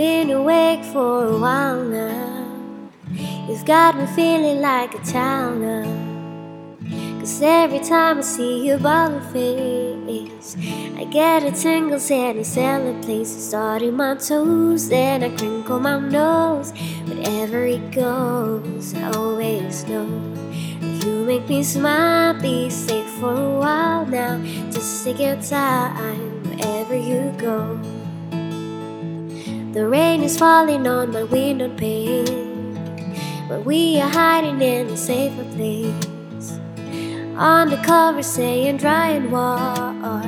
Been awake for a while now. You've got me feeling like a town now. Cause every time I see your bubble face, I get a tingle and a cellar place. Starting my toes, and I crinkle my nose. Wherever it goes, I always know you make me smile. Be safe for a while now. Just take your time is falling on my window pane, but we are hiding in a safer place. On the cover saying dry and warm.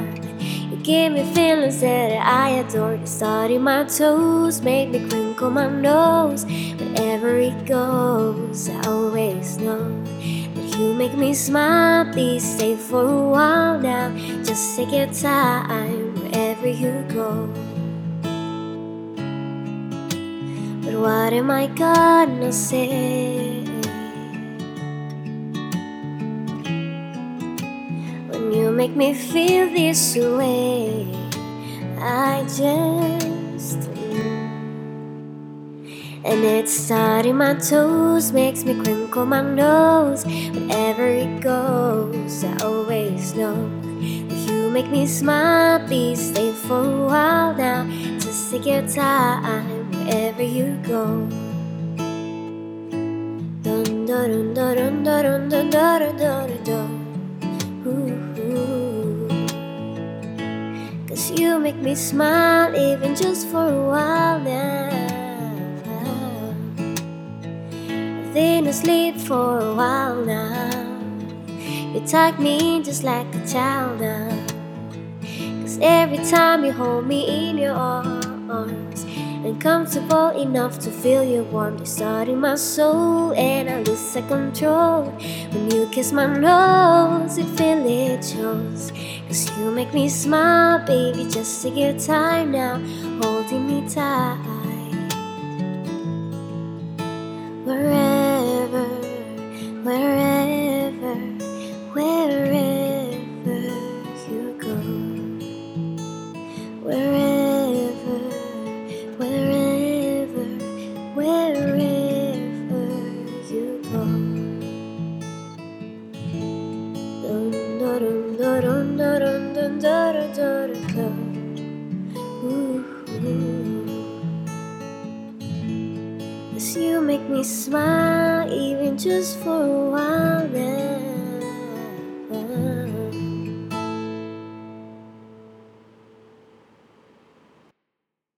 You give me feelings that I adore. You starting my toes, make me crinkle my nose. Wherever it goes, I always know that you make me smile. Please stay for a while now. Just take your time wherever you go. What am I gonna say? When you make me feel this way, I just. And it's starting my toes, makes me crinkle my nose. Wherever it goes, I always know that you make me smile. Please stay for a while now. Just take your time wherever you go. Dun dun dun dun dun dun dun dun. Cause you make me smile even just for a while now. I've been asleep for a while now. You tuck me in just like a child now. Cause every time you hold me in your arms, and comfortable enough to feel your warmth, you start in my soul, and I lose control. When you kiss my nose, it feel it shows. Cause you make me smile, baby. Just take your time now, holding me tight. dun dun dun dun dun dun Ooh. Cause you make me smile even just for a while. Never.